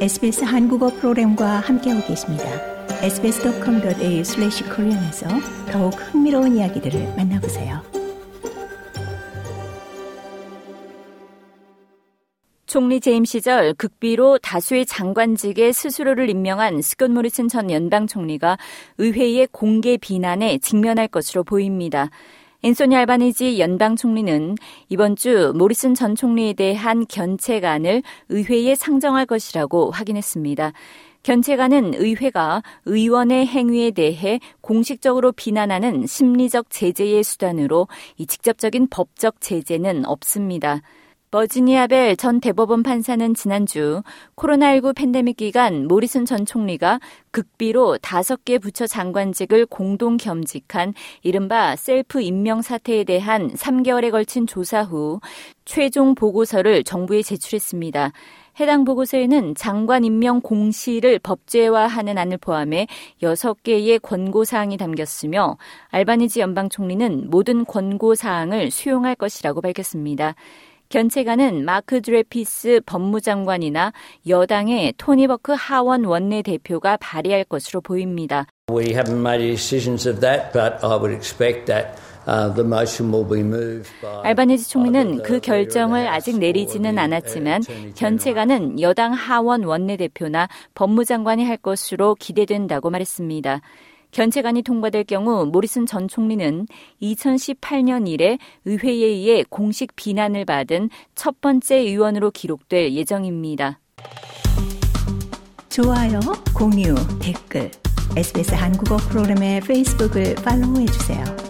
SBS 한국어 프로그램과 함께하고 계십니다. sbs.com.au/korean에서 더욱 흥미로운 이야기들을 만나보세요. 총리 재임 시절 극비로 다수의 장관직에 스스로를 임명한 스콧 모리슨 전 연방 총리가 의회의 공개 비난에 직면할 것으로 보입니다. 앤소니 알바니지 연방 총리는 이번 주 모리슨 전 총리에 대한 견책안을 의회에 상정할 것이라고 확인했습니다. 견책안은 의회가 의원의 행위에 대해 공식적으로 비난하는 심리적 제재의 수단으로 이 직접적인 법적 제재는 없습니다. 버지니아 벨 전 대법원 판사는 지난주 코로나19 팬데믹 기간 모리슨 전 총리가 극비로 다섯 개 부처 장관직을 공동 겸직한 이른바 셀프 임명 사태에 대한 3개월에 걸친 조사 후 최종 보고서를 정부에 제출했습니다. 해당 보고서에는 장관 임명 공시를 법제화하는 안을 포함해 6개의 권고사항이 담겼으며 알바니지 연방 총리는 모든 권고사항을 수용할 것이라고 밝혔습니다. 견책안은 마크 드레피스 법무장관이나 여당의 토니 버크 하원 원내대표가 발의할 것으로 보입니다. We haven't made decisions of that, but I would expect that uh, 알바니지 총리는 그 결정을 아직 내리지는 않았지만 견책안은 여당 하원 원내대표나 법무장관이 할 것으로 기대된다고 말했습니다. 견책안이 통과될 경우 모리슨 전 총리는 2018년 이래 의회에 의해 공식 비난을 받은 첫 번째 의원으로 기록될 예정입니다. 좋아요, 공유, 댓글, SBS 한국어 프로그램의 페이스북을 팔로우해 주세요.